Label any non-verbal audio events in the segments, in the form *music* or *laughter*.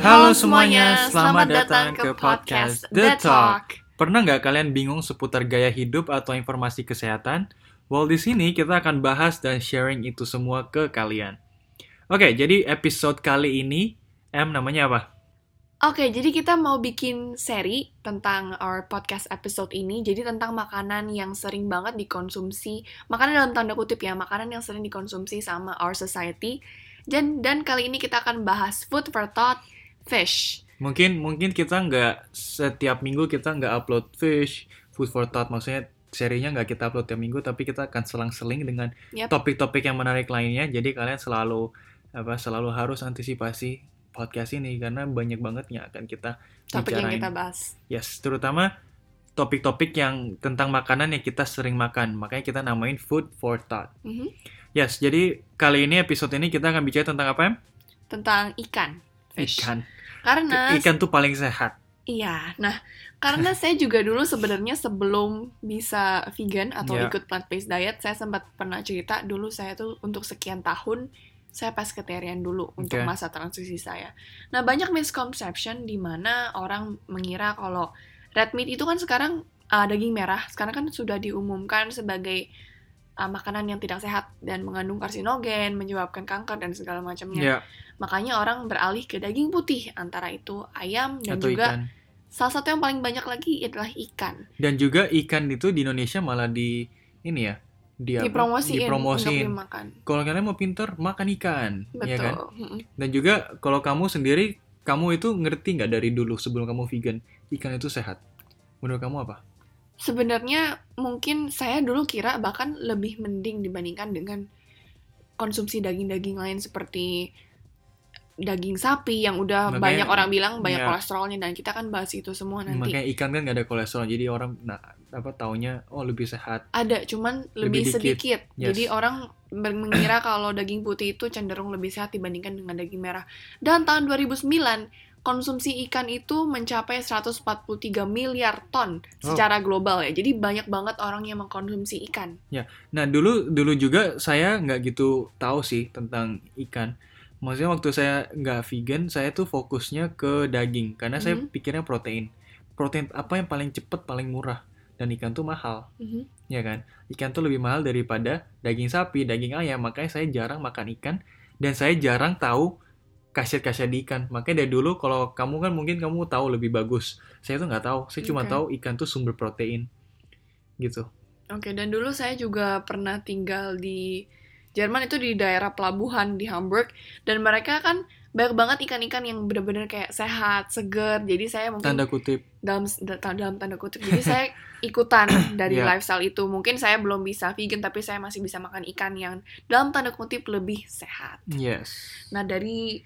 Halo semuanya, selamat datang ke podcast The Talk. Pernah nggak kalian bingung seputar gaya hidup atau informasi kesehatan? Well, di sini kita akan bahas dan sharing itu semua ke kalian. Oke, jadi episode kali ini, M namanya apa? Oke, jadi kita mau bikin seri tentang our podcast episode ini. Jadi tentang makanan yang sering banget dikonsumsi, makanan dalam tanda kutip ya, makanan yang sering dikonsumsi sama our society. Dan dan kali ini kita akan bahas food for thought, fish. Mungkin mungkin kita nggak setiap minggu kita nggak upload fish, food for thought, maksudnya serinya nggak kita upload tiap minggu, tapi kita akan selang-seling dengan topik-topik yang menarik lainnya. Jadi kalian selalu apa selalu harus antisipasi podcast ini karena banyak banget yang akan kita Topik yang bicarain. kita bahas. Yes, terutama topik-topik yang tentang makanan yang kita sering makan. Makanya kita namain food for thought. Mhm. Yes, jadi kali ini episode ini kita akan bicara tentang apa ya? Tentang ikan, fish. Ikan. Karena Ikan tuh paling sehat. Iya, nah karena saya juga dulu sebenarnya sebelum bisa vegan atau Iya. ikut plant-based diet, saya sempat pernah cerita dulu saya tuh untuk sekian tahun saya pescatarian dulu untuk Oke. masa transisi saya. Nah banyak misconception di mana orang mengira kalau red meat itu kan sekarang uh, daging merah, sekarang kan sudah diumumkan sebagai uh, makanan yang tidak sehat dan mengandung karsinogen, menyebabkan kanker dan segala macamnya. Ya, Makanya orang beralih ke daging putih, antara itu ayam dan atau juga ikan. Salah satu yang paling banyak lagi adalah ikan. Dan juga ikan itu di Indonesia malah di ini ya, di apa? Dipromosiin, Dipromosiin. Kalau kalian mau pinter, makan ikan, ya Betul. kan? Mm-mm. Dan juga kalau kamu sendiri, kamu itu ngerti nggak dari dulu sebelum kamu vegan, ikan itu sehat. Menurut kamu apa? Sebenarnya mungkin saya dulu kira bahkan lebih mending dibandingkan dengan konsumsi daging-daging lain seperti daging sapi yang udah Makanya- banyak orang bilang banyak Iya. kolesterolnya dan kita kan bahas itu semua nanti. Makanya ikan kan nggak ada kolesterol, jadi orang nah, apa taunya oh lebih sehat. Ada, cuman Lebih lebih, dikit. sedikit. Yes. Jadi orang mengira kalau daging putih itu cenderung lebih sehat dibandingkan dengan daging merah. Dan tahun 2009, konsumsi ikan itu mencapai 143 miliar ton Oh. secara global ya. Jadi banyak banget orang yang mengkonsumsi ikan. Nah dulu dulu juga saya nggak gitu tahu sih tentang ikan. Maksudnya waktu saya nggak vegan, saya tuh fokusnya ke daging karena saya Mhm. pikirnya protein. Protein apa yang paling cepet, paling murah dan ikan tuh mahal, Mhm. ya kan? Ikan tuh lebih mahal daripada daging sapi, daging ayam. Makanya saya jarang makan ikan dan saya jarang tahu khasiat-khasiat di ikan. Makanya dari dulu kalau kamu kan mungkin kamu tahu lebih bagus. Saya tuh nggak tahu. Saya cuma Oke. tahu ikan tuh sumber protein, gitu. Oke, dan dulu saya juga pernah tinggal di Jerman itu di daerah pelabuhan di Hamburg dan mereka kan banyak banget ikan-ikan yang benar-benar kayak sehat, seger. Jadi saya mungkin Tanda kutip. dalam dalam tanda kutip. Jadi saya ikutan *coughs* dari Iya. lifestyle itu. Mungkin saya belum bisa vegan tapi saya masih bisa makan ikan yang dalam tanda kutip lebih sehat. Yes. Nah, dari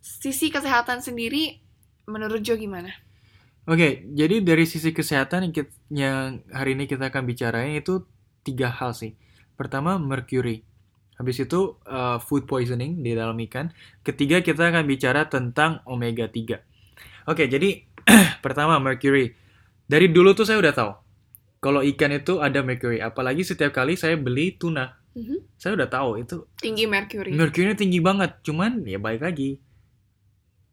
sisi kesehatan sendiri menurut Jo gimana? Oke, jadi dari sisi kesehatan yang, kit- yang hari ini kita akan bicarain itu tiga hal sih. Pertama, mercury. Habis itu uh, food poisoning di dalam ikan. Ketiga, kita akan bicara tentang omega 3. Oke, jadi *clears throat* pertama mercury. Dari dulu tuh saya udah tahu kalau ikan itu ada mercury. Apalagi setiap kali saya beli tuna, Mhm. saya udah tahu itu Tinggi mercury tinggi banget. Cuman ya baik lagi.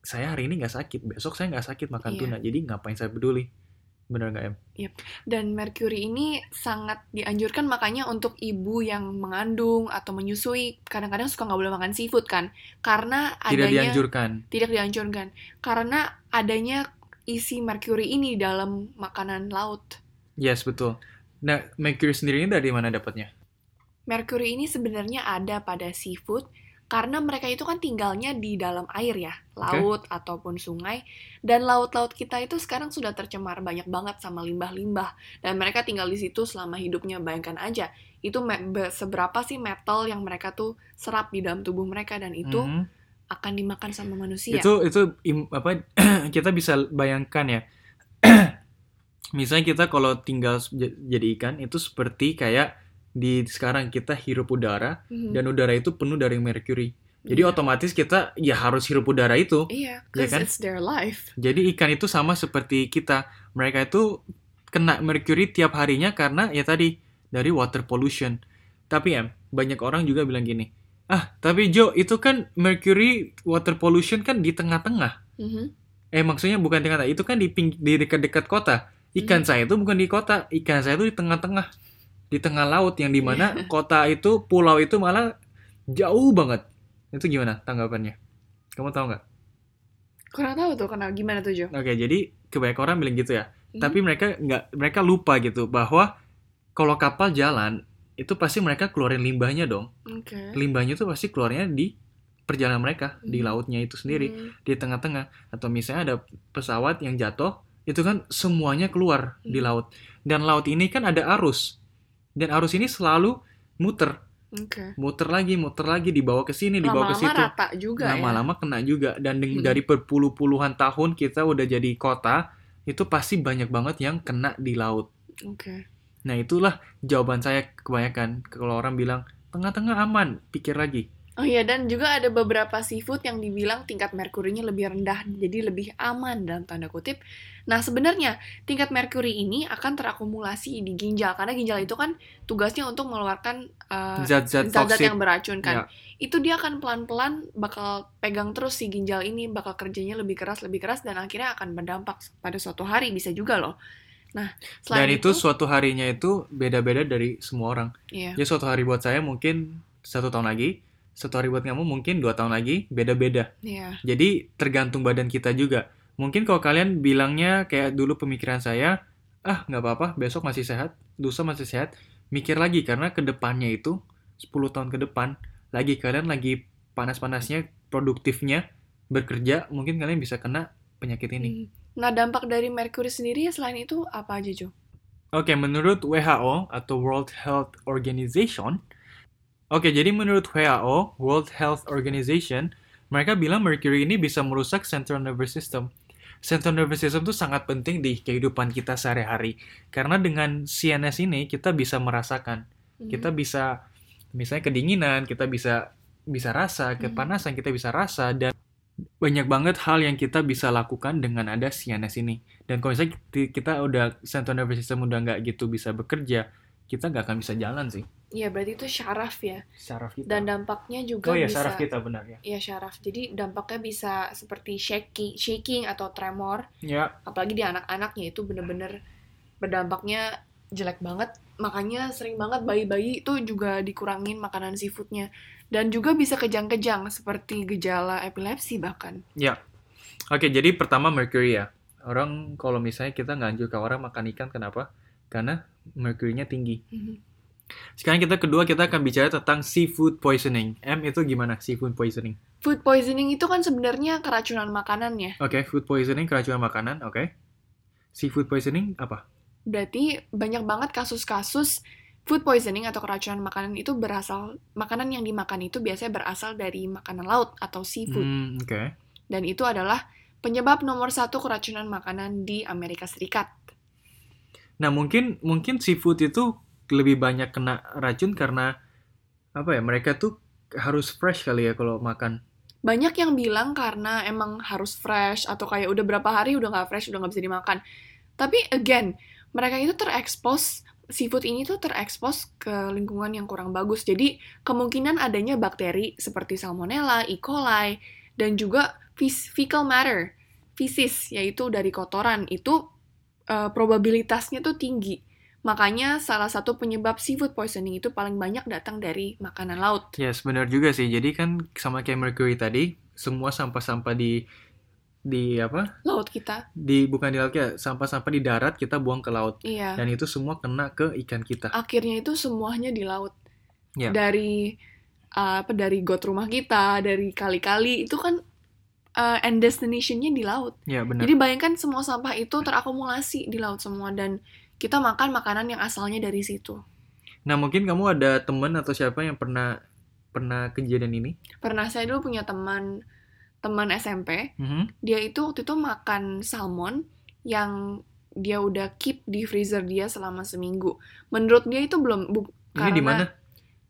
Saya hari ini nggak sakit, besok saya nggak sakit makan Iya. tuna. Jadi ngapain saya peduli? Bener nggak em? Dan merkuri ini sangat dianjurkan makanya untuk ibu yang mengandung atau menyusui kadang-kadang suka nggak boleh makan seafood kan karena Tidak adanya dianjurkan. tidak dianjurkan karena adanya isi merkuri ini dalam makanan laut. Yes, betul. Nah, mercury sendiri ini dari mana dapatnya? Merkuri ini sebenarnya ada pada seafood karena mereka itu kan tinggalnya di dalam air ya, laut ataupun sungai. Dan laut-laut kita itu sekarang sudah tercemar banyak banget sama limbah-limbah. Dan mereka tinggal di situ selama hidupnya, bayangkan aja. Itu seberapa sih metal yang mereka tuh serap di dalam tubuh mereka dan itu Mhm. akan dimakan sama manusia. Itu itu im- apa *clears throat* kita bisa bayangkan ya. *clears throat* Misalnya kita kalau tinggal jadi ikan itu seperti kayak di sekarang kita hirup udara Mhm. dan udara itu penuh dari mercury. Jadi Iya. otomatis kita ya harus hirup udara itu. Iya, Iya 'cause kan? it's their life. Jadi ikan itu sama seperti kita. Mereka itu kena mercury tiap harinya karena ya tadi dari water pollution. Tapi ya banyak orang juga bilang gini, ah tapi Jo itu kan mercury water pollution kan di tengah-tengah. Mhm. Eh maksudnya bukan di tengah, itu kan di ping- di dekat-dekat kota. Ikan Hmm. saya itu bukan di kota, ikan saya itu di tengah-tengah, di tengah laut yang di mana kota itu pulau itu malah jauh banget. Itu gimana tanggapannya? Kamu tahu nggak? Kurang tahu tuh kenapa gimana tuh Jo. Oke, jadi kebanyakan orang bilang gitu ya. Mhm. Tapi mereka nggak, mereka lupa gitu bahwa kalau kapal jalan itu pasti mereka keluarin limbahnya dong. Oke. Limbahnya itu pasti keluarnya di perjalanan mereka di Hmm. lautnya itu sendiri. Hmm. di tengah-tengah atau misalnya ada pesawat yang jatuh itu kan semuanya keluar di Hmm. laut dan laut ini kan ada arus dan arus ini selalu muter Oke. muter lagi muter lagi dibawa ke sini dibawa ke Lama-lama situ rata juga ya. lama-lama kena juga dan Hmm. dari berpuluh-puluhan tahun kita udah jadi kota itu pasti banyak banget yang kena di laut Oke. nah itulah jawaban saya kebanyakan kalau orang bilang tengah-tengah aman pikir lagi Oh iya, dan juga ada beberapa seafood yang dibilang tingkat merkurinya lebih rendah, jadi lebih aman dalam tanda kutip. Nah, sebenarnya tingkat merkuri ini akan terakumulasi di ginjal, karena ginjal itu kan tugasnya untuk mengeluarkan uh, zat-zat toksik yang beracun kan. Ya. Itu dia akan pelan-pelan bakal pegang terus si ginjal ini, bakal kerjanya lebih keras, lebih keras, dan akhirnya akan berdampak pada suatu hari, bisa juga loh. Nah, dan selain itu suatu harinya itu beda-beda dari semua orang iya. Ya suatu hari buat saya mungkin satu tahun lagi, satu hari buat kamu mungkin dua tahun lagi, beda-beda. Iya. Jadi tergantung badan kita juga. Mungkin kalau kalian bilangnya kayak dulu pemikiran saya, ah nggak apa-apa, besok masih sehat, lusa masih sehat, mikir lagi karena ke depannya itu 10 tahun ke depan, lagi kalian lagi panas-panasnya, produktifnya, bekerja, mungkin kalian bisa kena penyakit ini. Hmm. Nah, dampak dari merkuri sendiri selain itu apa aja, Jo? Oke, menurut WHO atau World Health Organization, oke, jadi menurut WHO, World Health Organization, mereka bilang mercury ini bisa merusak central nervous system. Central nervous system itu sangat penting di kehidupan kita sehari-hari. Karena dengan CNS ini kita bisa merasakan, Hmm. kita bisa misalnya kedinginan, kita bisa bisa rasa, kepanasan kita bisa rasa dan banyak banget hal yang kita bisa lakukan dengan ada CNS ini. Dan kalau misalnya ki- kita udah central nervous system udah nggak gitu bisa bekerja, kita nggak akan bisa jalan sih. Iya, berarti itu syaraf ya. Saraf kita. Dan dampaknya juga oh iya, bisa saraf kita benar ya. Iya, syaraf. Jadi dampaknya bisa seperti shaking, shaking atau tremor, Ya, apalagi di anak-anaknya itu bener-bener berdampaknya jelek banget. Makanya sering banget bayi-bayi itu juga dikurangin makanan seafoodnya. Dan juga bisa kejang-kejang seperti gejala epilepsi bahkan. ya. Oke, jadi pertama mercury ya. Orang kalau misalnya kita nganjur ke orang makan ikan, kenapa? Karena mercury-nya tinggi. Mhm. Sekarang kita kedua kita akan bicara tentang seafood poisoning. M itu gimana seafood poisoning? Food poisoning itu kan sebenarnya keracunan makanan ya. Oke, food poisoning keracunan makanan, oke. Seafood poisoning apa? Berarti banyak banget kasus-kasus food poisoning atau keracunan makanan itu berasal makanan yang dimakan itu biasanya berasal dari makanan laut atau seafood Hmm, oke. dan itu adalah penyebab nomor satu keracunan makanan di Amerika Serikat. Nah, mungkin mungkin seafood itu lebih banyak kena racun karena apa ya? Mereka tuh harus fresh kali ya kalau makan. Banyak yang bilang karena emang harus fresh atau kayak udah berapa hari udah nggak fresh udah nggak bisa dimakan. Tapi again mereka itu terekspos seafood ini tuh terekspos ke lingkungan yang kurang bagus. Jadi kemungkinan adanya bakteri seperti Salmonella, E. coli, dan juga fecal matter, feces yaitu dari kotoran itu eh, probabilitasnya tuh tinggi. Makanya salah satu penyebab seafood poisoning itu paling banyak datang dari makanan laut. Ya, yes, benar juga sih. Jadi kan sama kayak mercury tadi, semua sampah-sampah di di apa? Laut kita, Di bukan di laut ya, sampah-sampah di darat kita buang ke laut. iya. Dan itu semua kena ke ikan kita. akhirnya itu semuanya di laut. Ya. Dari uh, apa dari got rumah kita, dari kali-kali itu kan uh, end destination-nya di laut. Ya, benar. Jadi bayangkan semua sampah itu terakumulasi di laut semua dan kita makan makanan yang asalnya dari situ. Nah, mungkin kamu ada teman atau siapa yang pernah pernah kejadian ini? Pernah saya dulu punya teman teman SMP, Mhm. dia itu waktu itu makan salmon yang dia udah keep di freezer dia selama seminggu. Menurut dia itu belum bu, Ini di mana?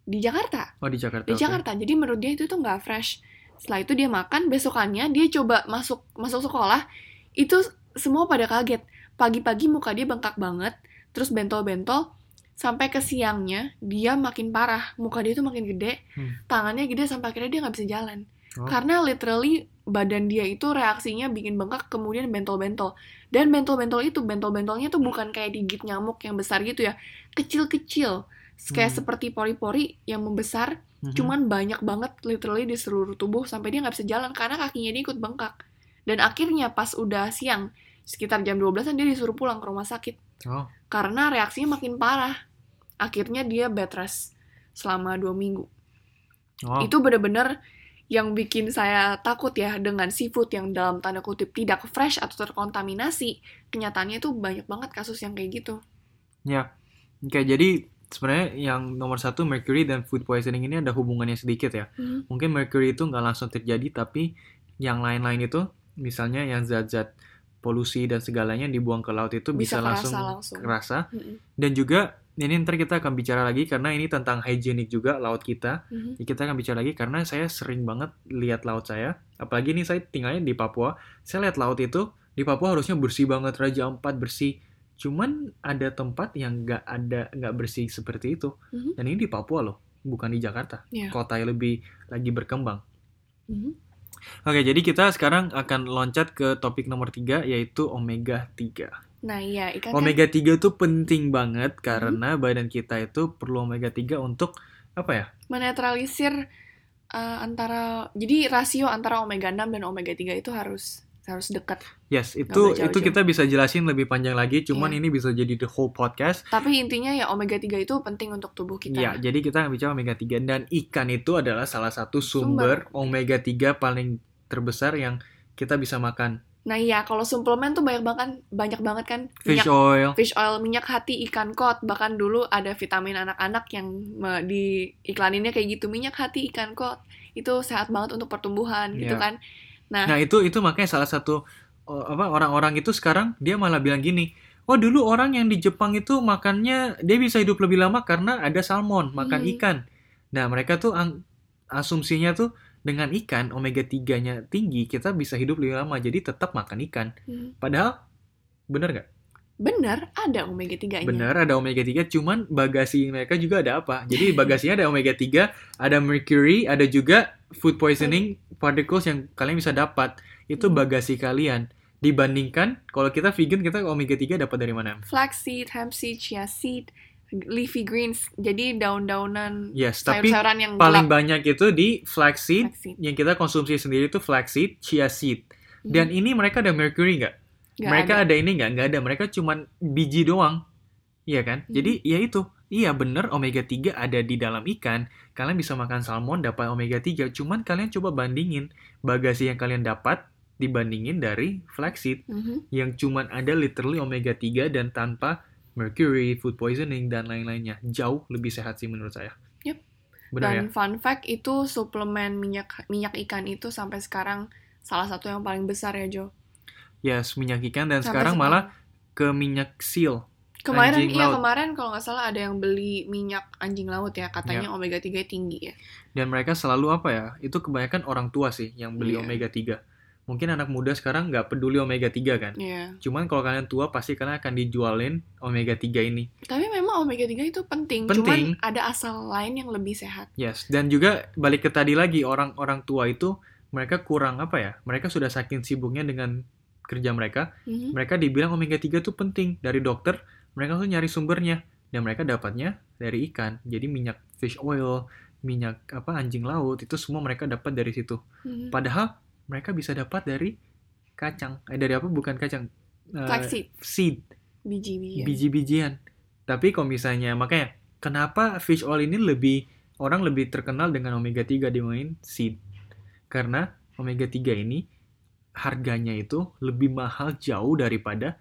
Di Jakarta. Oh, di Jakarta. di oke. Jakarta. Jadi menurut dia itu tuh nggak fresh. Setelah itu dia makan, besokannya dia coba masuk masuk sekolah, itu semua pada kaget. Pagi-pagi muka dia bengkak banget, terus bentol-bentol, sampai ke siangnya dia makin parah. Muka dia tuh makin gede, Hmm. tangannya gede sampai akhirnya dia nggak bisa jalan. Oh. Karena literally badan dia itu reaksinya bikin bengkak kemudian bentol-bentol. Dan bentol-bentol itu bentol-bentolnya tuh bukan kayak digigit nyamuk yang besar gitu ya. Kecil-kecil. Kayak Hmm. seperti pori-pori yang membesar Mhm. cuman banyak banget literally di seluruh tubuh sampai dia nggak bisa jalan karena kakinya dia ikut bengkak. Dan akhirnya pas udah siang sekitar jam 12-an dia disuruh pulang ke rumah sakit Oh, karena reaksinya makin parah. Akhirnya dia bed rest selama dua minggu. oh. Itu bener-bener yang bikin saya takut ya dengan seafood yang dalam tanda kutip tidak fresh atau terkontaminasi. Kenyataannya itu banyak banget kasus yang kayak gitu. Ya, oke jadi sebenarnya yang nomor satu mercury dan food poisoning ini ada hubungannya sedikit ya. Mhm. Mungkin mercury itu nggak langsung terjadi, tapi yang lain-lain itu, misalnya yang zat-zat polusi dan segalanya yang dibuang ke laut itu Bisa bisa, kerasa langsung, langsung. kerasa. Mhm. Dan juga ini ntar kita akan bicara lagi karena ini tentang hygienic juga laut kita. Mhm. Jadi kita akan bicara lagi karena saya sering banget lihat laut saya. Apalagi ini saya tinggalnya di Papua. Saya lihat laut itu di Papua harusnya bersih banget, Raja Ampat bersih. Cuman ada tempat yang nggak ada nggak bersih seperti itu. Mhm. Dan ini di Papua loh, bukan di Jakarta. Iya. Kota yang lebih lagi berkembang. Mhm. Oke, jadi kita sekarang akan loncat ke topik nomor tiga yaitu omega 3. Nah iya, ikan kan Omega 3 itu penting banget karena badan kita itu perlu omega 3 untuk apa ya? menetralisir uh, antara jadi rasio antara omega 6 dan omega 3 itu harus harus dekat. Yes, itu boleh itu jauh-jauh. kita bisa jelasin lebih panjang lagi, cuman Iya. ini bisa jadi the whole podcast. Tapi intinya ya omega 3 itu penting untuk tubuh kita. Ya, jadi kita bicara omega 3 dan ikan itu adalah salah satu sumber, omega 3 paling terbesar yang kita bisa makan. Nah iya, kalau suplemen tuh banyak banget banyak banget kan Fish minyak oil. fish oil, minyak hati, ikan kod, bahkan dulu ada vitamin anak-anak yang di iklaninnya kayak gitu, minyak hati, ikan kod. Itu sehat banget untuk pertumbuhan gitu Iya. kan. Nah, Nah, itu itu makanya salah satu apa orang-orang itu sekarang dia malah bilang gini, "Oh, dulu orang yang di Jepang itu makannya dia bisa hidup lebih lama karena ada salmon, makan Mhm. ikan." Nah, mereka tuh ang- asumsinya tuh dengan ikan omega 3-nya tinggi, kita bisa hidup lebih lama. Jadi tetap makan ikan. hmm, Padahal bener nggak? Bener ada omega 3-nya. Bener ada omega 3, cuman bagasi mereka juga ada apa? Jadi *laughs* bagasinya ada omega 3, ada mercury, ada juga food poisoning particles yang kalian bisa dapat. Itu Hmm. bagasi kalian. Dibandingkan kalau kita vegan kita omega 3 dapat dari mana? Flaxseed, hemp seed, chia seed, leafy greens. Jadi daun-daunan Yes, tapi sayur-sayuran yang paling gelap. banyak itu di flaxseed Flaxseed. yang kita konsumsi sendiri itu flaxseed, chia seed. Dan Mhm. ini mereka ada mercury nggak? Nggak mereka ada. ada. ini nggak? Nggak ada. Mereka cuman biji doang. Iya kan? Hmm. Jadi ya itu. Iya bener omega 3 ada di dalam ikan. Kalian bisa makan salmon dapat omega 3. Cuman kalian coba bandingin bagasi yang kalian dapat dibandingin dari flaxseed Mhm. yang cuman ada literally omega 3 dan tanpa mercury, food poisoning dan lain-lainnya. Jauh lebih sehat sih menurut saya. Yep. Benar ya? Dan fun fact itu suplemen minyak minyak ikan itu sampai sekarang salah satu yang paling besar ya Jo. Yes, minyak ikan dan Sampai sekarang malah ke minyak seal. kemarin anjing iya laut. kemarin kalau nggak salah ada yang beli minyak anjing laut ya katanya omega 3 tinggi ya. Dan mereka selalu apa ya? Itu kebanyakan orang tua sih yang beli Iya. omega 3. Mungkin anak muda sekarang nggak peduli omega 3 kan. Iya. Cuman kalau kalian tua pasti kalian akan dijualin omega 3 ini. Tapi memang omega 3 itu penting, Penting. cuman ada asal lain yang lebih sehat. Yes, dan juga balik ke tadi lagi orang-orang tua itu mereka kurang apa ya? Mereka sudah saking sibuknya dengan kerja mereka, Mhm. mereka dibilang omega 3 itu penting dari dokter, mereka tuh nyari sumbernya dan mereka dapatnya dari ikan. Jadi minyak fish oil, minyak apa anjing laut itu semua mereka dapat dari situ. Mhm. Padahal mereka bisa dapat dari kacang. Eh dari apa? Bukan kacang. Flaxseed, seed, biji-bijian. biji-bijian. Tapi kalau misalnya makanya kenapa fish oil ini lebih orang lebih terkenal dengan omega 3 dibandingin seed? Karena omega 3 ini harganya itu lebih mahal jauh daripada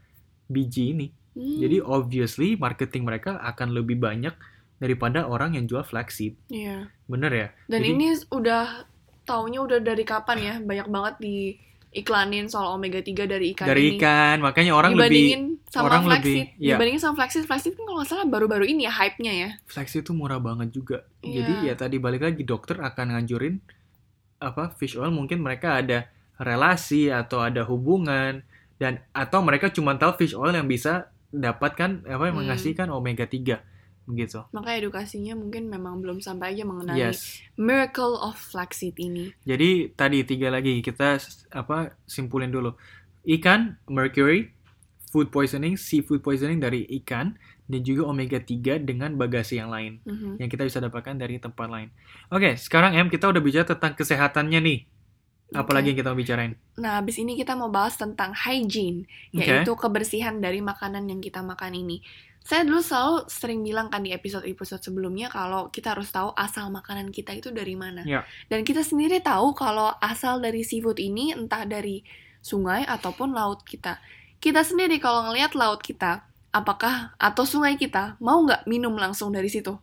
biji ini. Hmm, Jadi obviously marketing mereka akan lebih banyak daripada orang yang jual flaxseed. iya. Bener ya? Dan Jadi- ini udah taunya udah dari kapan ya? Banyak banget diiklanin soal omega 3 dari ikan dari ini. ikan, makanya orang lebih dibandingin sama orang flaxseed. lebih- iya. Dibandingin sama flaxseed, flaxseed kan kalau nggak salah baru-baru ini ya hype-nya ya. flaxseed itu murah banget juga. Iya. Jadi ya tadi balik lagi dokter akan nganjurin apa fish oil mungkin mereka ada relasi atau ada hubungan dan atau mereka cuma tahu fish oil yang bisa dapatkan apa yang Hmm. mengasihkan omega 3. begitu. Maka edukasinya mungkin memang belum sampai aja mengenai Yes. miracle of flaxseed ini. Jadi tadi tiga lagi kita apa simpulin dulu. Ikan, mercury, food poisoning, seafood poisoning dari ikan dan juga omega 3 dengan bagasi yang lain Mhm. yang kita bisa dapatkan dari tempat lain. Oke, sekarang M kita udah bicara tentang kesehatannya nih. Apalagi Oke. yang kita mau bicarain? Nah, habis ini kita mau bahas tentang hygiene, yaitu kebersihan dari makanan yang kita makan ini. Saya dulu selalu sering bilang kan di episode-episode sebelumnya kalau kita harus tahu asal makanan kita itu dari mana. Ya. Dan kita sendiri tahu kalau asal dari seafood ini entah dari sungai ataupun laut kita. Kita sendiri kalau ngelihat laut kita, apakah atau sungai kita mau nggak minum langsung dari situ?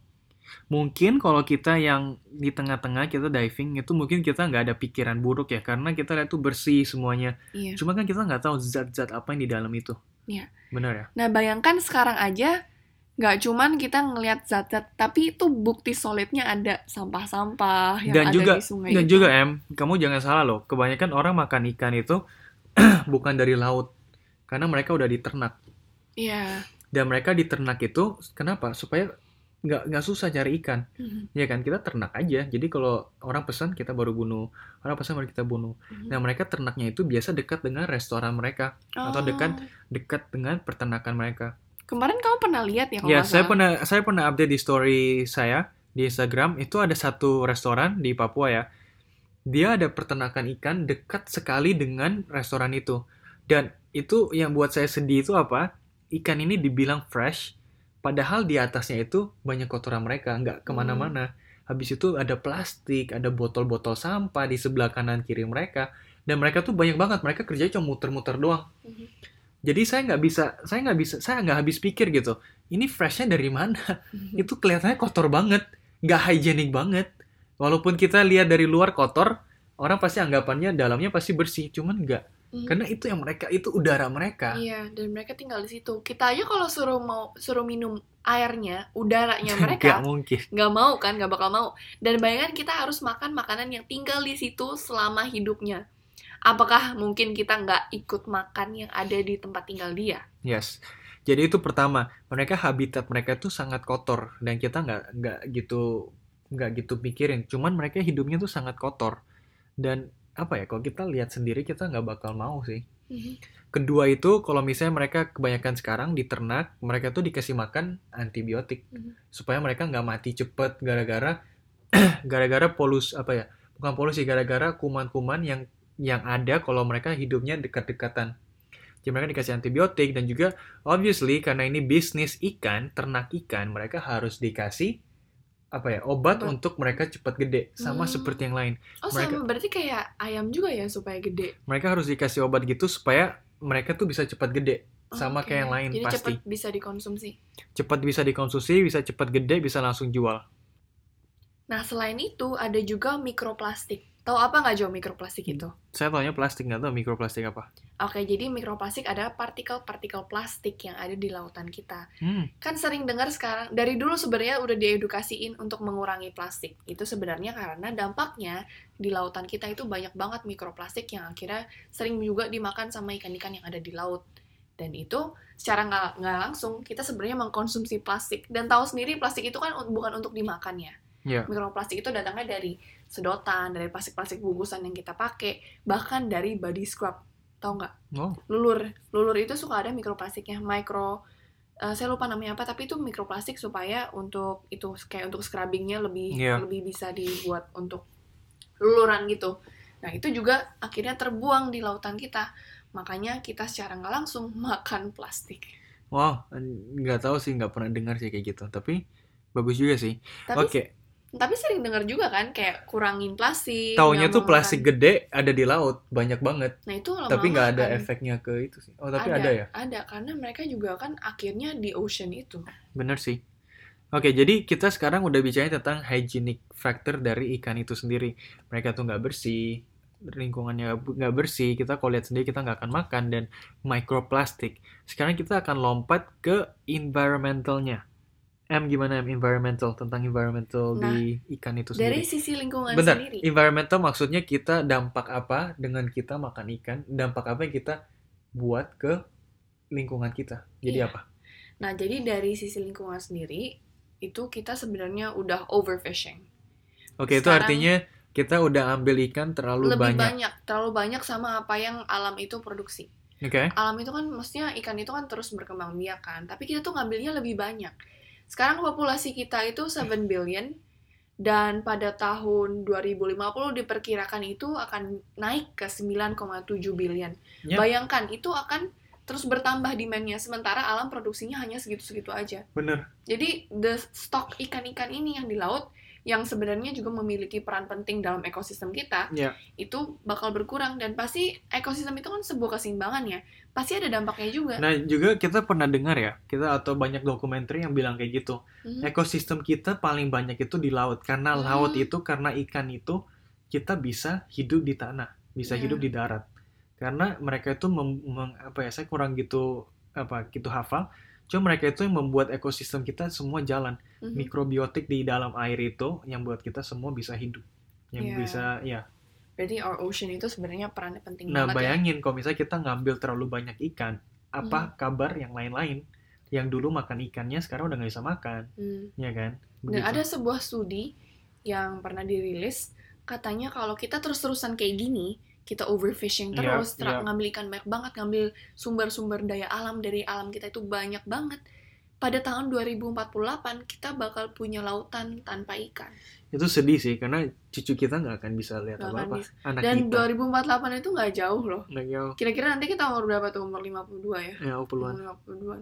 Mungkin kalau kita yang di tengah-tengah kita diving itu mungkin kita nggak ada pikiran buruk ya karena kita lihat tuh bersih semuanya. Iya. Cuma kan kita nggak tahu zat-zat apa yang di dalam itu. Iya. Benar ya? Nah, bayangkan sekarang aja nggak cuman kita ngelihat zat-zat, tapi itu bukti solidnya ada sampah-sampah yang dan ada juga di sungai dan itu. juga em kamu jangan salah loh kebanyakan orang makan ikan itu *clears throat* bukan dari laut karena mereka udah diternak Iya. dan mereka diternak itu kenapa supaya nggak nggak susah cari ikan. Mhm. ya kan kita ternak aja. Jadi kalau orang pesan kita baru bunuh. Orang pesan baru kita bunuh. Mhm. nah mereka ternaknya itu biasa dekat dengan restoran mereka atau dekat Oh. dekat dengan peternakan mereka. Kemarin kamu pernah lihat ya kalau ya saya salah? pernah saya pernah update di story saya di Instagram. Itu ada satu restoran di Papua ya. Dia ada peternakan ikan dekat sekali dengan restoran itu. Dan itu yang buat saya sedih itu apa? Ikan ini dibilang fresh padahal di atasnya itu banyak kotoran mereka nggak ke mana-mana. Habis itu ada plastik ada botol-botol sampah di sebelah kanan kiri mereka. Dan mereka tuh banyak banget mereka kerjanya cuma muter-muter doang. Mhm. jadi saya nggak bisa saya nggak bisa saya nggak habis pikir gitu ini freshnya dari mana? Mhm. itu kelihatannya kotor banget nggak higienik banget. Walaupun kita lihat dari luar kotor orang pasti anggapannya dalamnya pasti bersih cuman nggak Mhm. karena itu yang mereka itu udara mereka Iya, dan mereka tinggal di situ. Kita aja kalau suruh mau suruh minum airnya, udaranya *laughs* nggak mereka mungkin nggak mau kan, nggak bakal mau. Dan bayangkan kita harus makan makanan yang tinggal di situ selama hidupnya. Apakah mungkin kita nggak ikut makan yang ada di tempat tinggal dia? yes jadi itu pertama mereka habitat mereka tuh sangat kotor dan kita nggak nggak gitu nggak gitu pikirin cuman mereka hidupnya tuh sangat kotor dan apa ya kalau kita lihat sendiri kita nggak bakal mau sih Kedua itu kalau misalnya mereka kebanyakan sekarang diternak, mereka tuh dikasih makan antibiotik Mhm. supaya mereka nggak mati cepet gara-gara *clears throat* gara-gara polus apa ya? Bukan polusi, gara-gara kuman-kuman yang yang ada kalau mereka hidupnya dekat-dekatan. Jadi mereka dikasih antibiotik dan juga obviously karena ini bisnis ikan, ternak ikan, mereka harus dikasih apa ya obat Obat. untuk mereka cepat gede sama Hmm. seperti yang lain. Oh, Mereka- sama berarti kayak ayam juga ya supaya gede. Mereka harus dikasih obat gitu supaya mereka tuh bisa cepat gede sama Oke. kayak yang lain Jadi pasti. cepat bisa dikonsumsi. cepat bisa dikonsumsi, bisa cepat gede, bisa langsung jual. Nah, selain itu ada juga mikroplastik. Tahu apa nggak Jo mikroplastik itu? Saya taunya plastik, nggak tahu mikroplastik apa. Oke, jadi mikroplastik adalah partikel-partikel plastik yang ada di lautan kita. Hmm, Kan sering dengar sekarang, dari dulu sebenarnya udah diedukasiin untuk mengurangi plastik. Itu sebenarnya karena dampaknya di lautan kita itu banyak banget mikroplastik yang akhirnya sering juga dimakan sama ikan-ikan yang ada di laut. Dan itu secara nggak langsung kita sebenarnya mengkonsumsi plastik. Dan tahu sendiri plastik itu kan bukan untuk dimakan ya. Iya. Mikroplastik itu datangnya dari sedotan, dari plastik-plastik bungkusan yang kita pakai, bahkan dari body scrub. Tahu nggak? oh, lulur lulur itu suka ada mikroplastiknya micro eh, saya lupa namanya apa tapi itu mikroplastik supaya untuk itu kayak untuk scrubbingnya lebih Iya. lebih bisa dibuat untuk luluran gitu nah itu juga akhirnya terbuang di lautan kita makanya kita secara nggak langsung *laughs* makan plastik wow, nggak tahu sih, nggak pernah dengar sih kayak gitu. Tapi bagus juga sih. Oke, tapi sering dengar juga kan kayak kurangin plastik taunya tuh plastik makan. gede ada di laut, banyak banget. nah itu lama-lama Tapi nggak ada akan- efeknya ke itu sih. Oh, tapi ada, ya? ada karena mereka juga kan akhirnya di ocean itu Bener sih. Oke, jadi kita sekarang udah bicara tentang hygienic factor dari ikan itu sendiri. Mereka tuh nggak bersih, lingkungannya nggak bersih. Kita kalau lihat sendiri kita nggak akan makan dan microplastic. Sekarang kita akan lompat ke environmentalnya. M gimana M environmental tentang environmental di ikan itu dari sendiri? sisi lingkungan Bentar, sendiri environmental maksudnya kita dampak apa dengan kita makan ikan, dampak apa yang kita buat ke lingkungan kita. Jadi Iya. apa? Nah, jadi dari sisi lingkungan sendiri, itu kita sebenarnya udah overfishing. Oke, itu Sekarang- artinya kita udah ambil ikan terlalu Lebih banyak. banyak. terlalu banyak sama apa yang alam itu produksi. Oke. Alam itu kan maksudnya ikan itu kan terus berkembang biak kan, tapi kita tuh ngambilnya lebih banyak. Sekarang populasi kita itu 7 billion dan pada tahun 2050 diperkirakan itu akan naik ke 9,7 billion. Ya. Bayangkan itu akan terus bertambah demand-nya sementara alam produksinya hanya segitu-segitu aja. Bener. Jadi the stok ikan-ikan ini yang di laut yang sebenarnya juga memiliki peran penting dalam ekosistem kita Ya. itu bakal berkurang dan pasti ekosistem itu kan sebuah keseimbangan ya pasti ada dampaknya juga Nah, juga kita pernah dengar ya, kita atau banyak dokumenter yang bilang kayak gitu. Mhm. Ekosistem kita paling banyak itu di laut karena Hmm. laut itu karena ikan itu kita bisa hidup di tanah, bisa Iya. hidup di darat. Karena mereka itu mem- meng- apa ya, saya kurang gitu apa gitu hafal. Cuma mereka itu yang membuat ekosistem kita semua jalan. Mhm. Mikrobiotik di dalam air itu yang buat kita semua bisa hidup. Yang Iya. bisa ya. Berarti our ocean itu sebenarnya perannya penting Nah, banget ya bayangin kalau misalnya kita ngambil terlalu banyak ikan, Hmm. apa kabar yang lain-lain? Yang dulu makan ikannya sekarang udah nggak bisa makan, Hmm. ya kan? dan Begitu. ada sebuah studi yang pernah dirilis katanya kalau kita terus-terusan kayak gini kita overfishing Iya, terus ter- iya. ngambil ikan banyak banget ngambil sumber-sumber daya alam dari alam kita itu banyak banget pada tahun 2048 kita bakal punya lautan tanpa ikan. Itu sedih sih karena cucu kita nggak akan bisa lihat Nggak apa apa akan anak dan kita. 2048 itu nggak jauh loh. Nggak jauh. Kira-kira nanti kita umur berapa tuh? Umur 52 ya? Ya puluhan. Umur 52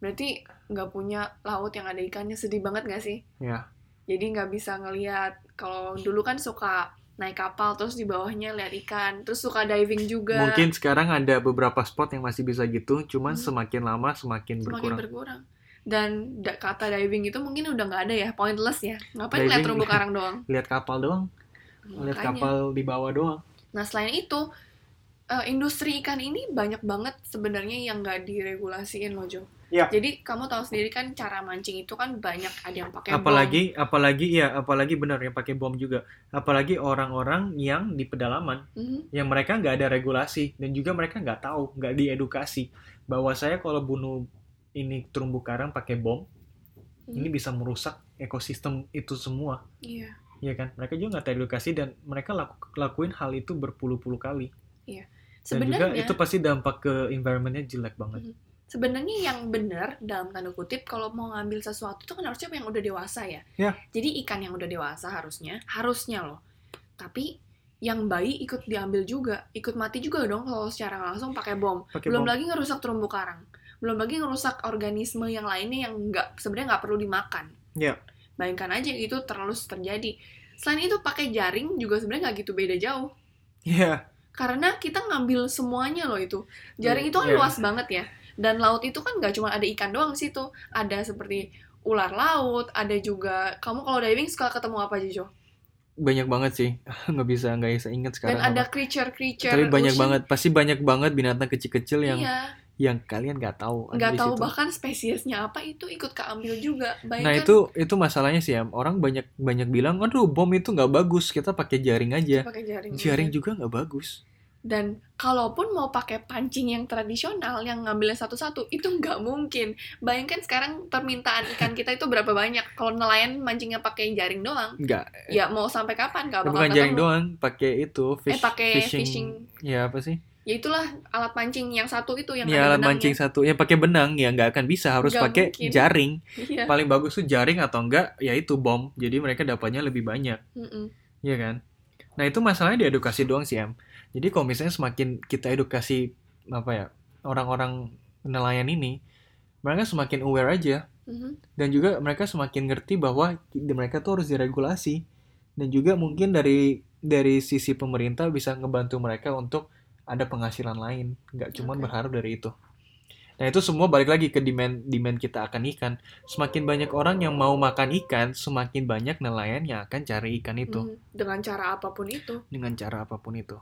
berarti nggak punya laut yang ada ikannya. Sedih banget gak sih? Ya. Jadi nggak bisa ngelihat. Kalau dulu kan suka naik kapal terus di bawahnya lihat ikan. Terus suka diving juga. Mungkin sekarang ada beberapa spot yang masih bisa gitu cuman Hmm. semakin lama semakin semakin berkurang. berkurang dan da- kata diving itu mungkin udah nggak ada ya pointless ya. Ngapain Diving- lihat terumbu karang doang? *laughs* Lihat kapal doang. Lihat kapal di bawah doang. Nah selain itu eh, industri ikan ini banyak banget sebenarnya yang nggak diregulasiin loh Jo Ya. jadi kamu tahu sendiri kan cara mancing itu kan banyak ada yang pakai bom. apalagi apalagi ya apalagi benar yang pakai bom juga. Apalagi orang-orang yang di pedalaman Mhm. yang mereka nggak ada regulasi dan juga mereka nggak tahu nggak diedukasi. Bahwa saya kalau bunuh ini terumbu karang pakai bom Mhm. ini bisa merusak ekosistem itu semua iya ya kan mereka juga nggak teredukasi dan mereka laku, lakuin hal itu berpuluh-puluh kali dan juga itu pasti dampak ke environmentnya jelek banget sebenarnya yang benar dalam tanda kutip kalau mau ngambil sesuatu itu kan harusnya yang udah dewasa ya. Ya. Jadi ikan yang udah dewasa harusnya, harusnya loh. Tapi yang bayi ikut diambil juga, ikut mati juga dong kalau secara langsung pakai bom. pakai Belum bom lagi ngerusak terumbu karang. Belum lagi ngerusak organisme yang lainnya yang nggak sebenarnya nggak perlu dimakan. Ya. Bayangkan aja itu terlalu terjadi. Selain itu pakai jaring juga sebenarnya nggak gitu beda jauh. ya Karena kita ngambil semuanya loh itu. Jaring itu kan Iya. luas banget ya. Dan laut itu kan nggak cuma ada ikan doang di situ. Ada seperti ular laut, ada juga kamu kalau diving suka ketemu apa aja Jo? banyak banget sih *laughs* nggak bisa nggak bisa ingat sekarang Dan ada apa. creature-creature tapi banyak ocean. banget pasti banyak banget binatang kecil-kecil yang Iya, yang kalian nggak tahu nggak tahu situ. bahkan spesiesnya apa itu ikut keambil juga. Nah itu itu masalahnya sih ya orang banyak banyak bilang aduh bom itu nggak bagus kita pakai jaring aja pakai jaring. jaring aja. juga nggak bagus Dan kalaupun mau pakai pancing yang tradisional yang ngambilnya satu-satu itu nggak mungkin. Bayangkan sekarang permintaan ikan kita itu berapa banyak. Kalau nelayan mancingnya pakai jaring doang, nggak ya mau sampai kapan nggak bakal bukan ketemu. jaring doang pakai itu fish eh pakai fishing, fishing. ya apa sih Ya itulah alat mancing yang satu itu yang ya ada alat benangnya. satu ya pakai benang ya nggak akan bisa harus pakai mungkin. jaring Iya. paling bagus tuh jaring atau enggak ya itu bom jadi mereka dapatnya lebih banyak Mm-mm. Iya kan? Nah itu masalahnya di edukasi doang sih Em. Jadi kalau misalnya semakin kita edukasi apa ya orang-orang nelayan ini, mereka semakin aware aja Mhm. dan juga mereka semakin ngerti bahwa mereka tuh harus diregulasi dan juga mungkin dari dari sisi pemerintah bisa ngebantu mereka untuk ada penghasilan lain, nggak cuma Oke. berharap dari itu. Nah itu semua balik lagi ke demand demand kita akan ikan. Semakin banyak orang yang mau makan ikan, semakin banyak nelayan yang akan cari ikan itu Mhm. Dengan cara apa pun itu. dengan cara apa pun itu.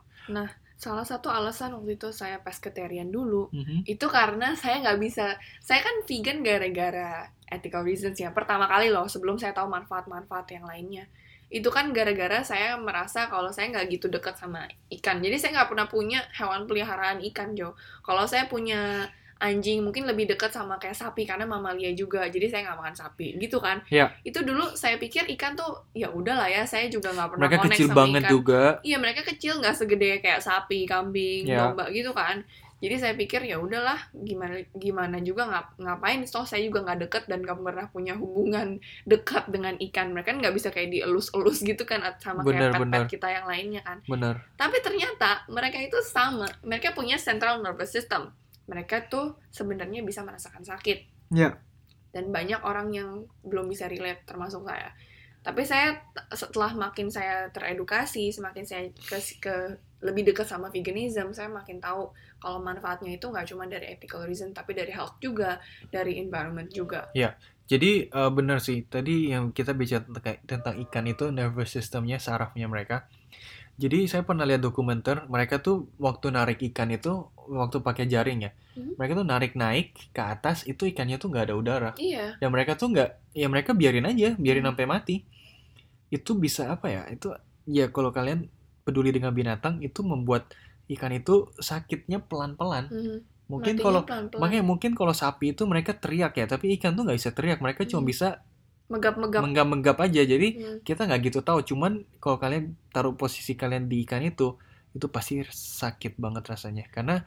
Salah satu alasan waktu itu saya pescatarian dulu Mhm. itu karena saya nggak bisa. Saya kan vegan gara-gara ethical reasons ya. Pertama kali loh sebelum saya tahu manfaat-manfaat yang lainnya. Itu kan gara-gara saya merasa kalau saya nggak gitu dekat sama ikan. Jadi saya nggak pernah punya hewan peliharaan ikan Jo. Kalau saya punya anjing mungkin lebih dekat sama kayak sapi karena mamalia juga jadi saya nggak makan sapi gitu kan Ya. itu dulu saya pikir ikan tuh ya udahlah ya saya juga nggak pernah Mereka connect kecil sama banget ikan juga. iya mereka kecil nggak segede kayak sapi kambing Ya. domba gitu kan jadi saya pikir ya udahlah gimana gimana juga ngap, ngapain toh saya juga nggak deket dan nggak pernah punya hubungan dekat dengan ikan mereka kan nggak bisa kayak dielus-elus gitu kan sama Bener, kayak pet-pet kita yang lainnya kan Bener. tapi ternyata mereka itu sama. Mereka punya central nervous system. Mereka tuh sebenarnya bisa merasakan sakit. Ya. Dan banyak orang yang belum bisa relate, termasuk saya. Tapi saya setelah makin saya teredukasi, semakin saya ke, ke lebih dekat sama veganism, saya makin tahu kalau manfaatnya itu nggak cuma dari ethical reason, tapi dari health juga, dari environment juga. Jadi eh, bener sih, tadi yang kita bicara tentang, tentang ikan itu nervous systemnya, sarafnya mereka. Jadi saya pernah lihat dokumenter, mereka tuh waktu narik ikan itu, waktu pakai jaring ya, Mhm. mereka tuh narik naik ke atas, itu ikannya tuh nggak ada udara. Iya, Dan mereka tuh nggak, ya mereka biarin aja, biarin Hmm. sampai mati. Itu bisa apa ya? Itu ya kalau kalian peduli dengan binatang, itu membuat ikan itu sakitnya pelan-pelan. Mhm. Mungkin Matinya kalau makanya mungkin kalau sapi itu mereka teriak ya, tapi ikan tuh nggak bisa teriak, mereka cuma Hmm. bisa megap-megap. menggap-menggap aja. Jadi Hmm. kita nggak gitu tahu. Cuman kalau kalian taruh posisi kalian di ikan itu, itu pasti sakit banget rasanya karena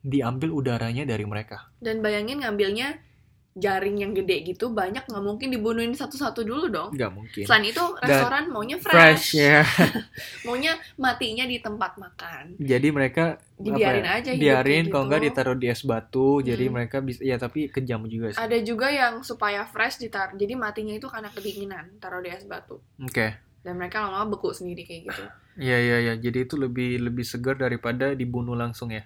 diambil udaranya dari mereka. Dan bayangin ngambilnya jaring yang gede gitu banyak nggak mungkin dibunuhin satu-satu dulu dong. Nggak mungkin. Selain itu restoran maunya Fresh fresh, ya. *laughs* maunya matinya di tempat makan. Jadi mereka Dibiarin apa ya, aja hidup biarin kalau gitu. nggak ditaruh di es batu. Jadi Hmm. mereka bisa ya tapi kejam juga sih. Ada juga yang supaya fresh ditaruh. Jadi matinya itu karena kedinginan, taruh di es batu. Oke. Dan mereka lama-lama beku sendiri kayak gitu. Iya iya iya. Jadi itu lebih lebih segar daripada dibunuh langsung ya.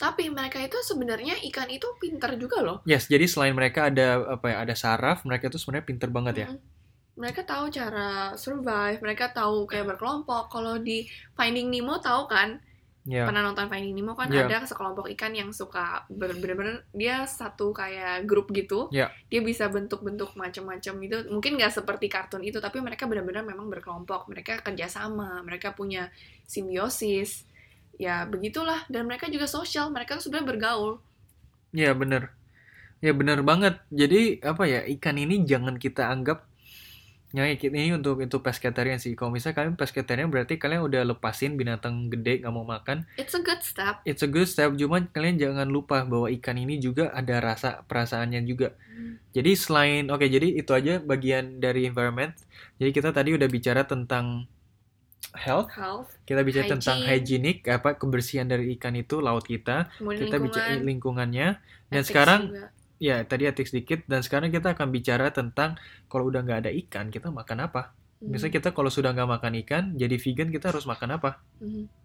Tapi mereka itu sebenarnya ikan itu pinter juga loh. Yes, jadi selain mereka ada apa ya, ada saraf, mereka tuh sebenarnya pinter banget ya. Mm-mm. Mereka tahu cara survive, mereka tahu kayak berkelompok. Kalau di Finding Nemo tahu kan, Ya. pernah nonton Finding Nemo kan Iya. ada sekelompok ikan yang suka bener-bener dia satu kayak grup gitu. Iya. Dia bisa bentuk-bentuk macam-macam itu. Mungkin nggak seperti kartun itu, tapi mereka benar-benar memang berkelompok. Mereka kerjasama, mereka punya simbiosis. Ya begitulah. Dan mereka juga sosial. Mereka tuh sebenarnya bergaul. Iya bener. Ya bener banget. Jadi apa ya ikan ini jangan kita anggap ya ini untuk itu pescatarian sih. Kalau misalnya kalian pescatarian berarti kalian udah lepasin binatang gede nggak mau makan. It's a good step. It's a good step. Cuman kalian jangan lupa bahwa ikan ini juga ada rasa perasaannya juga. Jadi selain oke jadi itu aja bagian dari environment. Jadi kita tadi udah bicara tentang health. Health, Kita bicara tentang Hygiene. hygienic apa kebersihan dari ikan itu laut kita. kemudian Kita lingkungan, bicara lingkungannya. Dan sekarang juga. Ya, tadi etik sedikit. Dan sekarang kita akan bicara tentang kalau udah nggak ada ikan, kita makan apa? Hmm. Misalnya kita kalau sudah nggak makan ikan, jadi vegan kita harus makan apa? Mhm.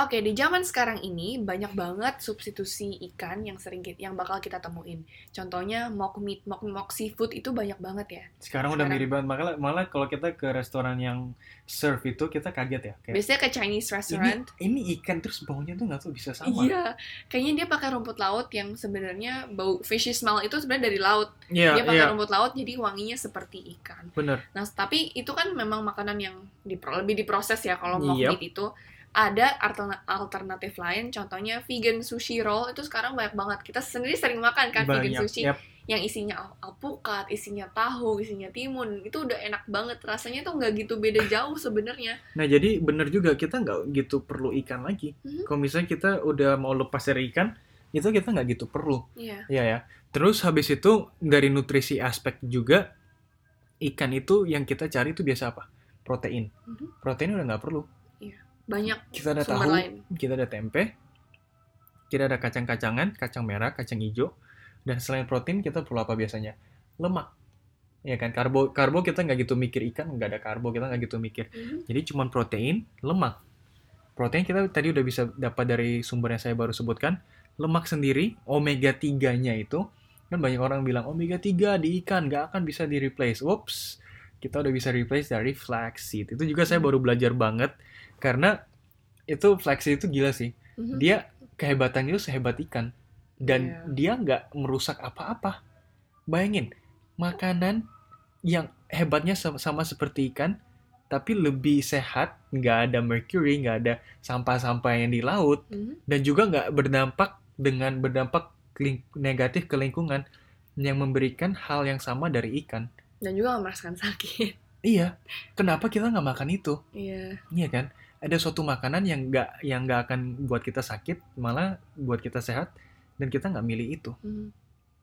Oke, di zaman sekarang ini banyak banget substitusi ikan yang sering ki- yang bakal kita temuin. Contohnya mock meat, mock mock seafood itu banyak banget ya. Sekarang, udah Sekarang. mirip banget. Malah, malah kalau kita ke restoran yang serve itu, kita kaget ya. Kayak, Biasanya ke Chinese ini, restaurant. ini ikan terus baunya tuh nggak tuh bisa sama. Iya, kayaknya dia pakai rumput laut yang sebenarnya bau fishy smell itu sebenarnya dari laut. Iya, dia pakai iya, rumput laut jadi wanginya seperti ikan. bener. Nah, tapi itu kan memang makanan yang dipro- lebih diproses ya kalau mock Yep. meat itu. Ada alterna- alternatif lain, contohnya vegan sushi roll itu sekarang banyak banget. Kita sendiri sering makan kan vegan Banyak. sushi Yap. yang isinya al- alpukat, isinya tahu, isinya timun. Itu udah enak banget. Rasanya tuh nggak gitu beda jauh sebenarnya. Nah, jadi bener juga kita nggak gitu perlu ikan lagi. Mhm. Kalau misalnya kita udah mau lepas dari ikan, itu kita nggak gitu perlu. Iya. Iya ya. Terus habis itu dari nutrisi aspek juga ikan itu yang kita cari itu biasa apa? Protein. Mhm. Protein udah nggak perlu. Banyak Kita ada sumber tahu, lain. kita ada tempe, kita ada kacang-kacangan, kacang merah, kacang hijau, dan selain protein kita perlu apa biasanya? Lemak. Ya kan, karbo karbo kita nggak gitu mikir ikan, nggak ada karbo kita nggak gitu mikir. Mhm. Jadi cuman protein, lemak. Protein kita tadi udah bisa dapat dari sumber yang saya baru sebutkan. Lemak sendiri, omega 3-nya itu, kan banyak orang bilang omega 3 di ikan nggak akan bisa di replace. Whoops, kita udah bisa replace dari flaxseed. Itu juga saya Hmm. baru belajar banget karena itu flaxseed itu gila sih. Mhm. Dia kehebatannya itu sehebat ikan dan Iya. dia nggak merusak apa-apa. Bayangin, makanan yang hebatnya sama, sama seperti ikan, tapi lebih sehat, nggak ada mercury, nggak ada sampah-sampah yang di laut, Mhm. dan juga nggak berdampak dengan berdampak negatif ke lingkungan yang memberikan hal yang sama dari ikan. Dan juga nggak merasakan sakit. Iya, kenapa kita nggak makan itu? Iya. Iya kan? Ada suatu makanan yang nggak yang nggak akan buat kita sakit, malah buat kita sehat, dan kita nggak milih itu, Mhm.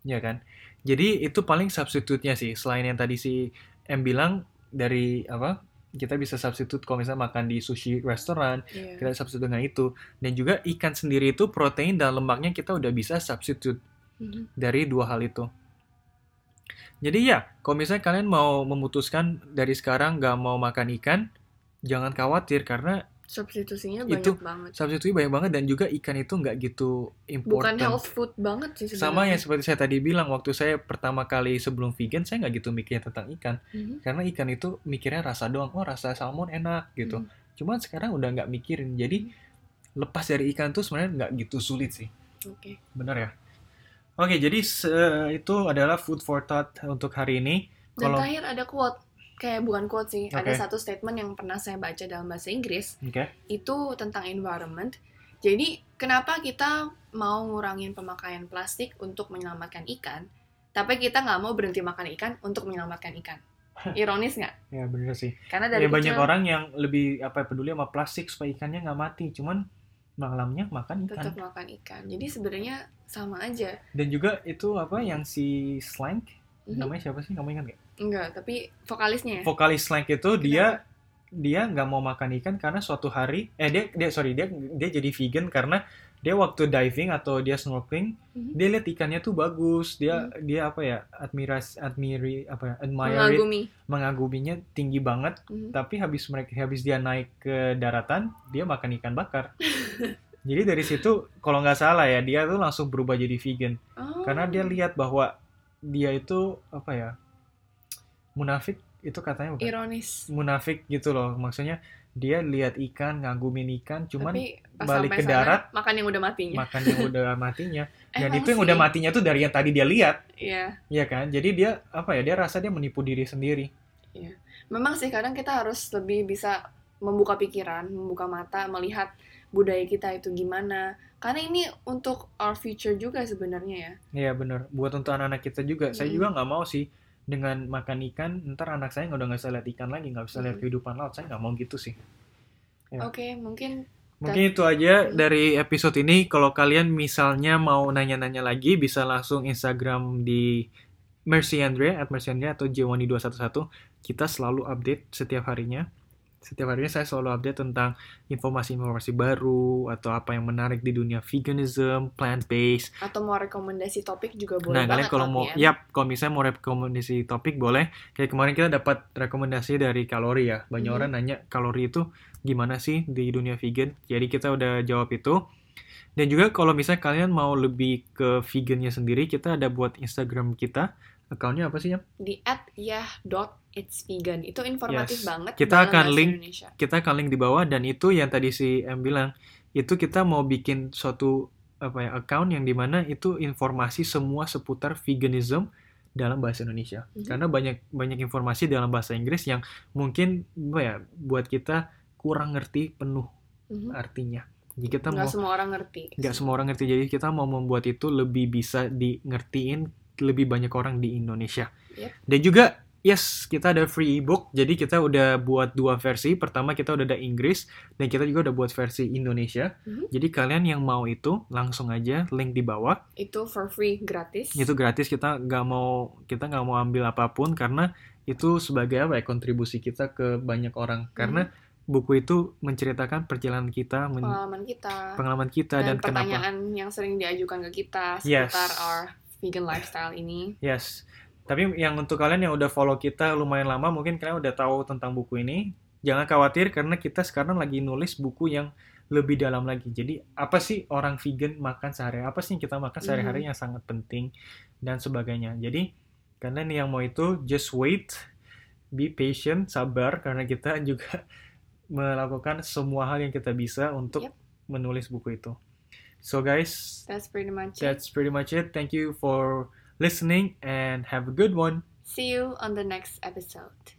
ya kan? Jadi itu paling substitutnya sih. Selain yang tadi si M bilang dari apa? Kita bisa substitut kalau misalnya makan di sushi restoran, Iya. kita substitut dengan itu. Dan juga ikan sendiri itu protein dan lemaknya kita udah bisa substitut Mhm. dari dua hal itu. Jadi ya, kalau misalnya kalian mau memutuskan dari sekarang nggak mau makan ikan, jangan khawatir karena Substitusinya Itu banyak banget. substitusi banyak banget dan juga ikan itu nggak gitu Bukan important. health food banget sih Sama sebenarnya. yang seperti saya tadi bilang, waktu saya pertama kali sebelum vegan, saya nggak gitu mikirnya tentang ikan. Mhm. Karena ikan itu mikirnya rasa doang, oh rasa salmon enak gitu. Hmm. Cuman sekarang udah nggak mikirin, jadi lepas dari ikan tuh sebenarnya nggak gitu sulit sih. Oke. Benar ya? Oke, jadi se- itu adalah food for thought untuk hari ini. Dan Kalau terakhir ada quote. Kayak bukan quote sih. Ada Oke. satu statement yang pernah saya baca dalam bahasa Inggris. oke, Itu tentang environment. Jadi, kenapa kita mau ngurangin pemakaian plastik untuk menyelamatkan ikan, tapi kita nggak mau berhenti makan ikan untuk menyelamatkan ikan? Ironis nggak? ya bener sih. Karena dari Ya banyak kecil orang yang lebih apa peduli sama plastik supaya ikannya nggak mati, cuman malamnya makan ikan. tetap makan ikan. Jadi sebenarnya sama aja. Dan juga itu apa yang si Slank, Mhm. namanya siapa sih? Kamu ingat nggak? Enggak, tapi vokalisnya ya. Vokalis Slank itu dia dia nggak mau makan ikan karena suatu hari eh dia dia sorry dia dia jadi vegan karena dia waktu diving atau dia snorkeling Mhm. dia lihat ikannya tuh bagus dia dia apa ya admiras admiri apa ya admire it, Mengagumi. mengaguminya tinggi banget Mhm. tapi habis mereka habis dia naik ke daratan dia makan ikan bakar *laughs* jadi dari situ kalau nggak salah ya dia tuh langsung berubah jadi vegan Oh. karena dia lihat bahwa dia itu apa ya munafik itu katanya bukan ironis. munafik gitu loh maksudnya dia lihat ikan ngagumin ikan cuman tapi balik ke sana, darat, makan yang udah matinya. makan yang udah *laughs* matinya dan Emang itu yang udah matinya tuh dari yang tadi dia lihat Iya. ya kan jadi dia apa ya dia rasa dia menipu diri sendiri Memang sih kadang kita harus lebih bisa membuka pikiran, membuka mata, melihat budaya kita itu gimana. Karena ini untuk our future juga sebenarnya ya. Iya bener buat untuk anak-anak kita juga saya Mm. juga nggak mau sih dengan makan ikan ntar anak saya udah nggak bisa lihat ikan lagi nggak bisa lihat kehidupan laut saya nggak mau gitu sih Ya. Oke, mungkin Mungkin itu aja dari episode ini. Kalau kalian misalnya mau nanya-nanya lagi, bisa langsung Instagram di Mercy Andrea, at Mercy Andrea atau Jewani211. Kita selalu update setiap harinya. Setiap harinya saya selalu update tentang informasi-informasi baru atau apa yang menarik di dunia veganism, plant-based. atau mau rekomendasi topik juga boleh Nah, kalian kalau mau, Pian. yap, kalau misalnya mau rekomendasi topik boleh. Kayak kemarin kita dapat rekomendasi dari kalori ya. Banyak Mhm. orang nanya kalori itu gimana sih di dunia vegan. Jadi kita udah jawab itu. Dan juga kalau misalnya kalian mau lebih ke vegannya sendiri, kita ada buat Instagram kita. Akunnya apa sih ya? di @yah.itsvegan itu informatif Yes. banget. Kita akan link Indonesia. Kita akan link di bawah dan itu yang tadi si M bilang, itu kita mau bikin suatu apa ya account yang di mana itu informasi semua seputar veganism dalam bahasa Indonesia. Mhm. Karena banyak banyak informasi dalam bahasa Inggris yang mungkin apa ya buat kita kurang ngerti penuh Mhm. artinya. Jadi kita Nggak mau semua orang ngerti. nggak semua orang ngerti. Jadi kita mau membuat itu lebih bisa di ngertiin lebih banyak orang di Indonesia. Yep. Dan juga yes kita ada free ebook. Jadi kita udah buat dua versi. Pertama kita udah ada Inggris dan kita juga udah buat versi Indonesia. Mhm. Jadi kalian yang mau itu langsung aja link di bawah. Itu for free gratis. Itu gratis kita nggak mau kita nggak mau ambil apa pun karena itu sebagai apa ya kontribusi kita ke banyak orang. Karena buku itu menceritakan perjalanan kita, men- pengalaman kita. pengalaman kita dan, dan kenapa. pertanyaan yang sering diajukan ke kita Yes. seputar our vegan lifestyle ini. Yes. Tapi yang untuk kalian yang udah follow kita lumayan lama, mungkin kalian udah tahu tentang buku ini. Jangan khawatir karena kita sekarang lagi nulis buku yang lebih dalam lagi. Jadi apa sih orang vegan makan sehari? Apa sih yang kita makan sehari-hari yang sangat penting dan sebagainya. Jadi kalian yang mau itu just wait, be patient, sabar karena kita *laughs* juga melakukan semua hal yang kita bisa untuk Yep. menulis buku itu. So guys, That's pretty much it. that's pretty much it. Thank you for listening and have a good one. See you on the next episode.